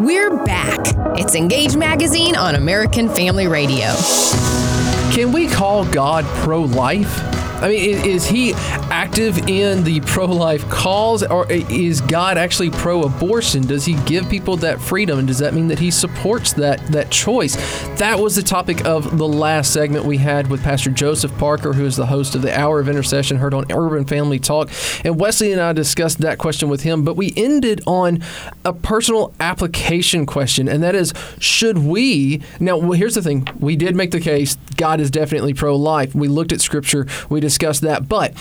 We're back. It's Engage Magazine on American Family Radio. Can we call God pro life? I mean, is he active in the pro life cause, or is God actually pro abortion? Does he give people that freedom? And does that mean that he supports that, that choice? That was the topic of the last segment we had with Pastor Joseph Parker, who is the host of the Hour of Intercession heard on Urban Family Talk. And Wesley and I discussed that question with him, but we ended on a personal application question, and that is should we. Now, here's the thing we did make the case God is definitely pro life. We looked at scripture, we discuss that. But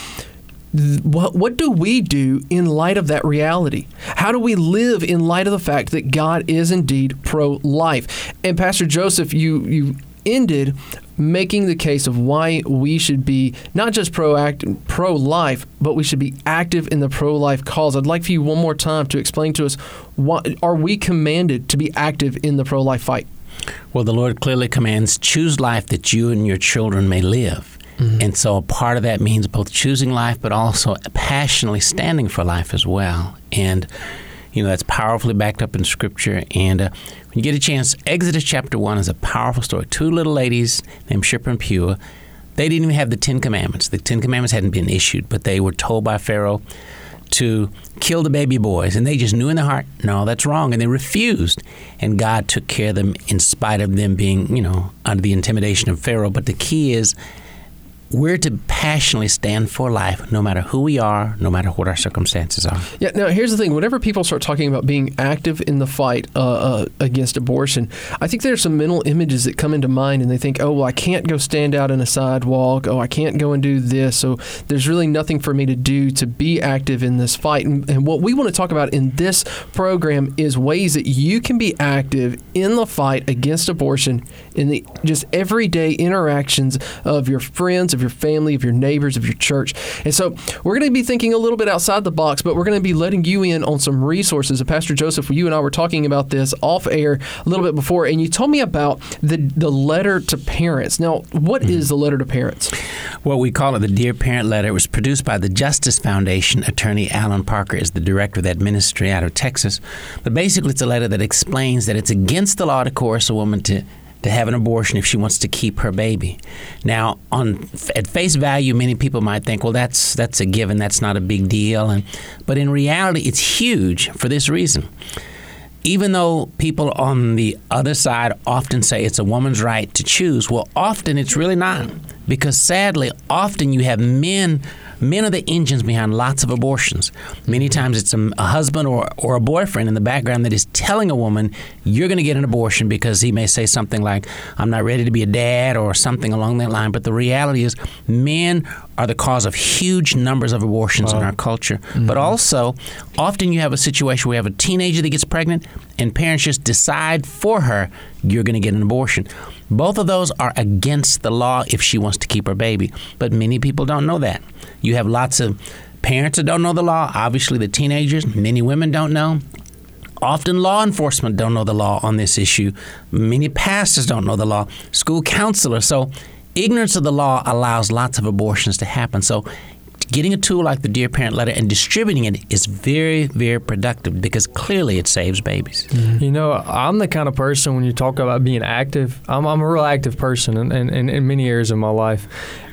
what, what do we do in light of that reality? How do we live in light of the fact that God is indeed pro life? And Pastor Joseph, you, you ended making the case of why we should be not just proactive, pro life, but we should be active in the pro life cause. I'd like for you one more time to explain to us what are we commanded to be active in the pro life fight? Well, the Lord clearly commands choose life that you and your children may live. Mm-hmm. And so a part of that means both choosing life, but also passionately standing for life as well. And, you know, that's powerfully backed up in Scripture. And uh, when you get a chance, Exodus chapter 1 is a powerful story. Two little ladies named Shiphrah and Puah, they didn't even have the Ten Commandments. The Ten Commandments hadn't been issued, but they were told by Pharaoh to kill the baby boys. And they just knew in their heart, no, that's wrong. And they refused. And God took care of them in spite of them being, you know, under the intimidation of Pharaoh. But the key is we're to passionately stand for life no matter who we are, no matter what our circumstances are. Yeah, now here's the thing whenever people start talking about being active in the fight uh, uh, against abortion, I think there's some mental images that come into mind and they think, oh, well, I can't go stand out in a sidewalk. Oh, I can't go and do this. So there's really nothing for me to do to be active in this fight. And, and what we want to talk about in this program is ways that you can be active in the fight against abortion in the just everyday interactions of your friends, of your family, of your neighbors, of your church. And so we're going to be thinking a little bit outside the box, but we're going to be letting you in on some resources. And Pastor Joseph, you and I were talking about this off air a little bit before, and you told me about the the letter to parents. Now, what mm-hmm. is the letter to parents? Well, we call it the Dear Parent Letter. It was produced by the Justice Foundation. Attorney Allan Parker is the director of that ministry out of Texas. But basically, it's a letter that explains that it's against the law to coerce a woman to to have an abortion if she wants to keep her baby. Now, on at face value, many people might think, well, that's that's a given, that's not a big deal, and but in reality, it's huge for this reason. Even though people on the other side often say it's a woman's right to choose, well, often it's really not. Because sadly, often you have men Men are the engines behind lots of abortions. Many times it's a, a husband or, or a boyfriend in the background that is telling a woman, you're going to get an abortion because he may say something like, I'm not ready to be a dad or something along that line. But the reality is, men are the cause of huge numbers of abortions wow. in our culture. Mm-hmm. But also, often you have a situation where you have a teenager that gets pregnant and parents just decide for her, you're going to get an abortion. Both of those are against the law if she wants to keep her baby. But many people don't know that. You have lots of parents that don't know the law, obviously, the teenagers, many women don't know. Often law enforcement don't know the law on this issue. Many pastors don't know the law, school counselors. So ignorance of the law allows lots of abortions to happen. So getting a tool like the Dear Parent Letter and distributing it is very, very productive because clearly it saves babies. Mm-hmm. You know, I'm the kind of person when you talk about being active, I'm, I'm a real active person in, in, in many areas of my life.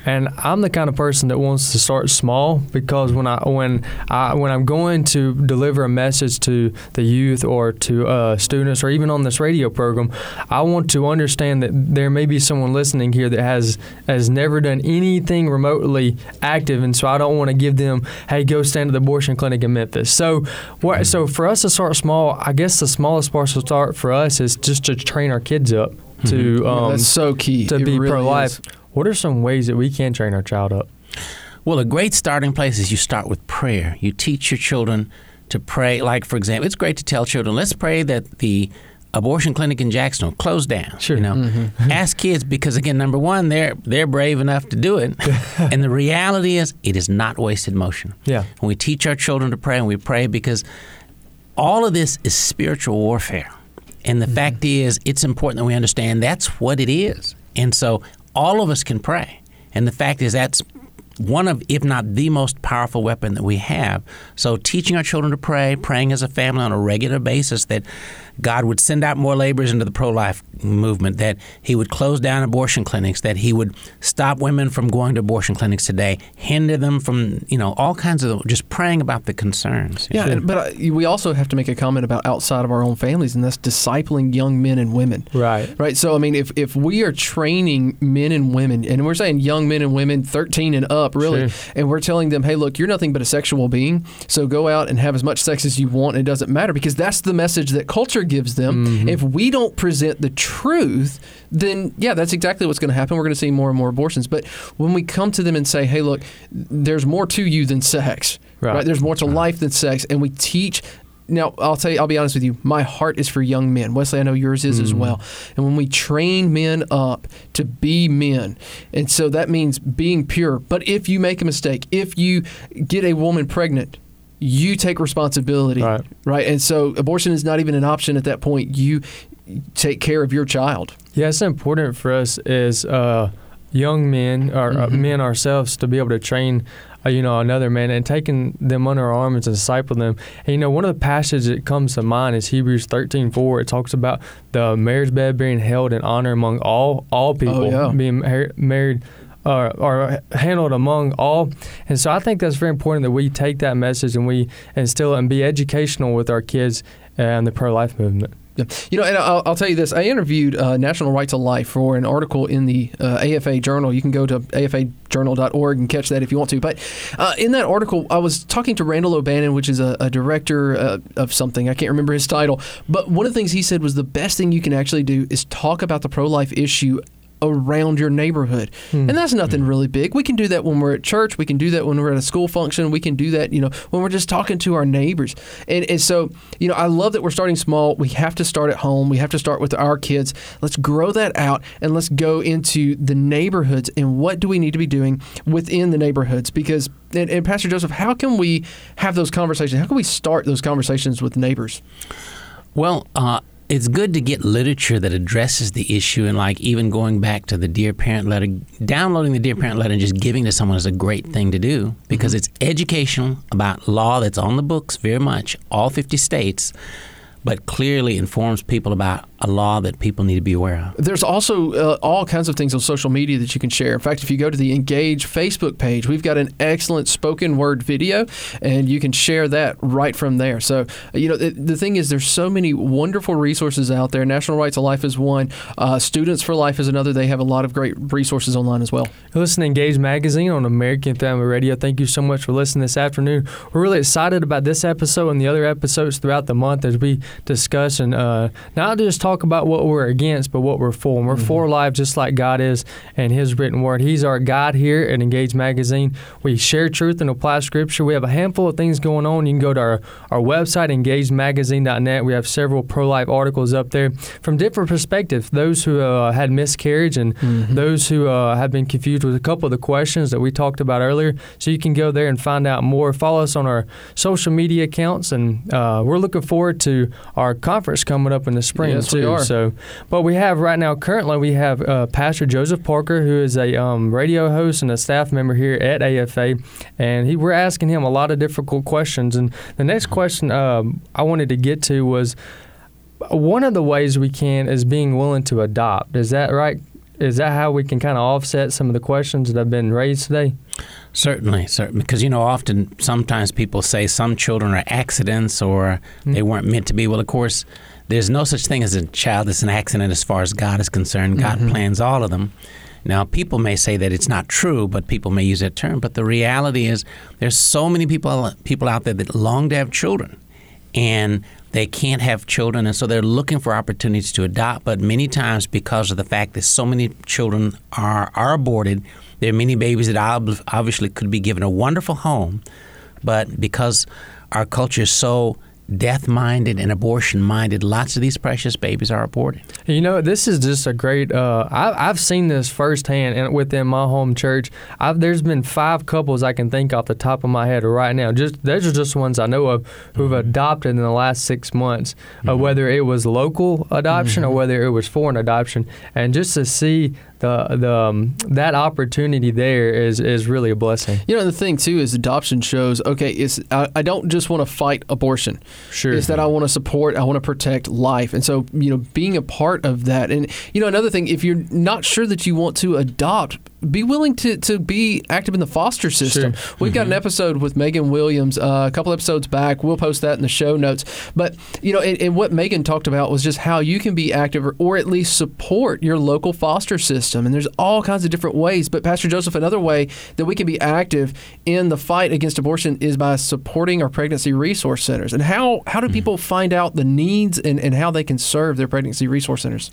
And I'm the kind of person that wants to start small because when I when I when I'm going to deliver a message to the youth or to uh, students or even on this radio program, I want to understand that there may be someone listening here that has has never done anything remotely active, and so I don't want to give them, hey, go stand at the abortion clinic in Memphis. So what? So for us to start small, I guess the smallest part to start for us is just to train our kids up to mm-hmm. um, that's so key to it be really pro life. What are some ways that we can train our child up? Well, a great starting place is you start with prayer. You teach your children to pray. Like, for example, it's great to tell children, let's pray that the abortion clinic in Jacksonville close down. Sure. You know, mm-hmm. ask kids because again, number one, they're they're brave enough to do it, and the reality is, it is not wasted motion. Yeah. And we teach our children to pray, and we pray because all of this is spiritual warfare. And the mm-hmm. fact is, it's important that we understand that's what it is. And so all of us can pray. And the fact is, that's one of, if not the most powerful weapon that we have. So, teaching our children to pray, praying as a family on a regular basis that God would send out more laborers into the pro life movement, that He would close down abortion clinics, that He would stop women from going to abortion clinics today, hinder them from, you know, all kinds of just praying about the concerns. Yeah, and- but uh, we also have to make a comment about outside of our own families, and that's discipling young men and women. Right. Right. So, I mean, if, if we are training men and women, and we're saying young men and women, 13 and up, really, Sure. and we're telling them, hey, look, you're nothing but a sexual being, so go out and have as much sex as you want. It doesn't matter because that's the message that culture gives them. Mm-hmm. If we don't present the truth, then yeah, that's exactly what's going to happen. We're going to see more and more abortions. But when we come to them and say, hey, look, there's more to you than sex, Right. right? There's more to life than sex, and we teach. Now, I'll tell you, I'll be honest with you. My heart is for young men. Wesley, I know yours is as mm-hmm. well. And when we train men up to be men, and so that means being pure. But if you make a mistake, if you get a woman pregnant, you take responsibility, Right. right? And so abortion is not even an option at that point. You take care of your child. Yeah, it's important for us as uh, young men or uh, Mm-hmm. men ourselves to be able to train, uh, you know, another man and taking them under our arms and disciple them. And you know, one of the passages that comes to mind is Hebrews thirteen four. It talks about the marriage bed being held in honor among all all people, Oh, yeah. being mar- married. Uh, or handled among all, and so I think that's very important that we take that message and we instill it and be educational with our kids and the pro-life movement. Yeah. You know, and I'll, I'll tell you this. I interviewed uh, National Right to Life for an article in the uh, AFA Journal. You can go to afajournal.org and catch that if you want to. But uh, in that article, I was talking to Randall O'Bannon, which is a, a director uh, of something. I can't remember his title. But one of the things he said was the best thing you can actually do is talk about the pro life issue around your neighborhood. And that's nothing really big. We can do that when we're at church. We can do that when we're at a school function. We can do that, you know, when we're just talking to our neighbors. And, and so, you know, I love that we're starting small. We have to start at home. We have to start with our kids. Let's grow that out and let's go into the neighborhoods and what do we need to be doing within the neighborhoods? Because, and, and Pastor Joseph, how can we have those conversations? How can we start those conversations with neighbors? Well, uh, it's good to get literature that addresses the issue, and like even going back to the Dear Parent letter, downloading the Dear Parent letter and just giving to someone is a great thing to do because mm-hmm. it's educational about law that's on the books very much, all 50 states, but clearly informs people about a law that people need to be aware of. There's also uh, all kinds of things on social media that you can share. In fact, if you go to the Engage Facebook page, we've got an excellent spoken word video, and you can share that right from there. So, you know, the, the thing is, there's so many wonderful resources out there. National Right to Life is one. Uh, Students for Life is another. They have a lot of great resources online as well. You're to Engage Magazine on American Family Radio. Thank you so much for listening this afternoon. We're really excited about this episode and the other episodes throughout the month as we discuss and uh, not just talk about what we're against, but what we're for. And we're for life just like God is and His written word. He's our God here at Engage Magazine. We share truth and apply scripture. We have a handful of things going on. You can go to our, our website, engagemagazine.net. We have several pro life articles up there from different perspectives. Those who uh, had miscarriage and those who uh, have been confused with a couple of the questions that we talked about earlier. So you can go there and find out more. Follow us on our social media accounts, and uh, we're looking forward to our conference coming up in the spring Yes, we too. are. So, but we have right now currently we have uh, Pastor Joseph Parker, who is a um, radio host and a staff member here at AFA, and he we're asking him a lot of difficult questions. And the next question um, I wanted to get to was one of the ways we can is being willing to adopt. Is that right? Is that how we can kind of offset some of the questions that have been raised today? Certainly, certainly, because you know, often sometimes people say some children are accidents or they weren't meant to be. Well, of course, there's no such thing as a child that's an accident as far as God is concerned. God mm-hmm. plans all of them. Now, people may say that it's not true, but people may use that term. But the reality is, there's so many people people out there that long to have children, and they can't have children, and so they're looking for opportunities to adopt. But many times, because of the fact that so many children are are aborted, there are many babies that ob- obviously could be given a wonderful home, but because our culture is so death minded and abortion minded, lots of these precious babies are aborted. You know, this is just a great. Uh, I, I've seen this firsthand and within my home church. I've, there's been five couples I can think off the top of my head right now. Just those are just ones I know of who've adopted in the last six months. Uh, whether it was local adoption or whether it was foreign adoption, and just to see the the um, that opportunity there is is really a blessing. You know, the thing too is adoption shows. Okay, is I, I don't just want to fight abortion. Sure. Is that I want to support, I want to protect life, and so you know, being a part of that, and you know, another thing, if you're not sure that you want to adopt, be willing to, to be active in the foster system. Sure. We've got an episode with Megan Williams uh, a couple episodes back. We'll post that in the show notes. But you know, and, and what Megan talked about was just how you can be active or, or at least support your local foster system. And there's all kinds of different ways. But Pastor Joseph, another way that we can be active in the fight against abortion is by supporting our pregnancy resource centers. And how how do people find out the needs and, and how they can serve their pregnancy resource centers?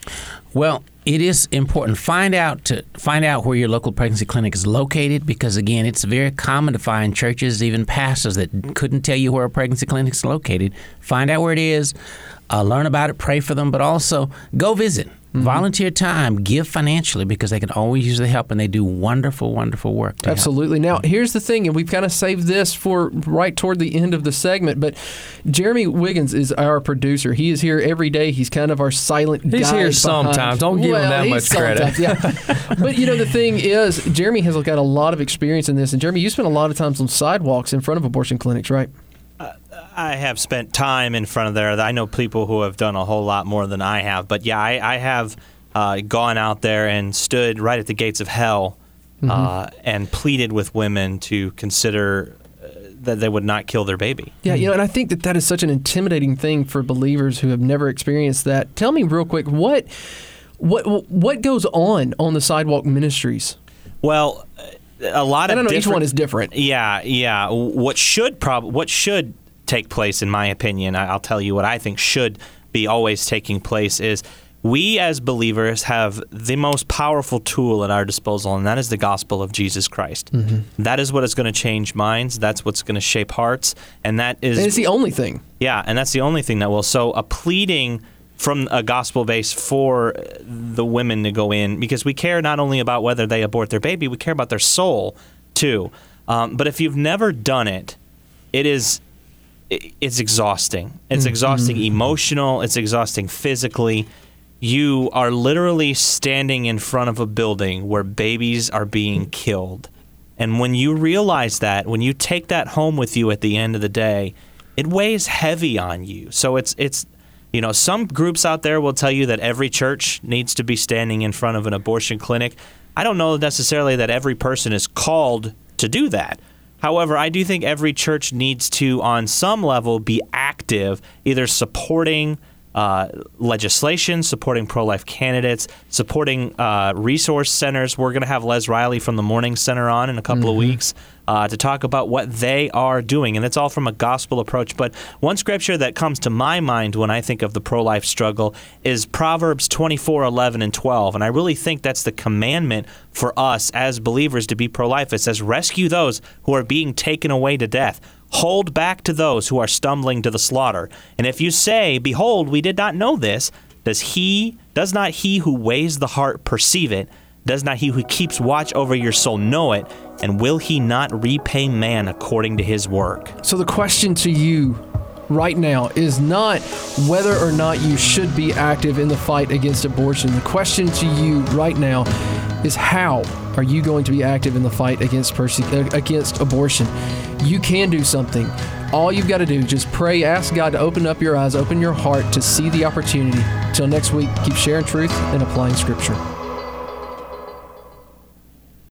Well, it is important. Find out to find out where your local pregnancy clinic is located because again, it's very common to find churches, even pastors that couldn't tell you where a pregnancy clinic is located. Find out where it is, uh, learn about it, pray for them, but also go visit. Mm-hmm. Volunteer time, give financially because they can always use the help and they do wonderful, wonderful work. to help. Absolutely. Now, here's the thing, and we've kind of saved this for right toward the end of the segment, but Jeremy Wiggins is our producer. He is here every day. He's kind of our silent He's guide here behind- sometimes. Don't give him that much credit. Yeah. but, you know, the thing is, Jeremy has got a lot of experience in this. And, Jeremy, you spend a lot of times on sidewalks in front of abortion clinics, right? I have spent time in front of there. I know people who have done a whole lot more than I have, but yeah, I, I have uh, gone out there and stood right at the gates of hell uh, and pleaded with women to consider uh, that they would not kill their baby. Yeah, you know, and I think that that is such an intimidating thing for believers who have never experienced that. Tell me real quick, what what what goes on on the sidewalk ministries? Well, a lot I of don't know, each one is different. Yeah, yeah. What should prob what should take place, in my opinion, I'll tell you what I think should be always taking place is we as believers have the most powerful tool at our disposal, and that is the gospel of Jesus Christ. Mm-hmm. That is what is going to change minds. That's what's going to shape hearts, and that is And it's the only thing. yeah, and that's the only thing that will. So a pleading from a gospel base for the women to go in because we care not only about whether they abort their baby, we care about their soul too. Um, but if you've never done it, it is it's exhausting. It's mm-hmm. exhausting emotional. It's exhausting physically. You are literally standing in front of a building where babies are being killed. And when you realize that, when you take that home with you at the end of the day, it weighs heavy on you. So it's it's you know, some groups out there will tell you that every church needs to be standing in front of an abortion clinic. I don't know necessarily that every person is called to do that. However, I do think every church needs to, on some level, be active, either supporting uh, legislation, supporting pro life candidates, supporting uh, resource centers. We're going to have Les Riley from the Morning Center on in a couple of weeks uh, to talk about what they are doing. And it's all from a gospel approach. But one scripture that comes to my mind when I think of the pro life struggle is Proverbs 24 11 and 12. And I really think that's the commandment for us as believers to be pro life. It says, Rescue those who are being taken away to death. Hold back to those who are stumbling to the slaughter. And if you say, Behold, we did not know this, does he does not he who weighs the heart perceive it? Does not he who keeps watch over your soul know it? And will he not repay man according to his work? So the question to you right now is not whether or not you should be active in the fight against abortion. The question to you right now is how are you going to be active in the fight against perse- uh, against abortion? You can do something. All you've got to do just pray, ask God to open up your eyes, open your heart to see the opportunity. Till next week, keep sharing truth and applying scripture.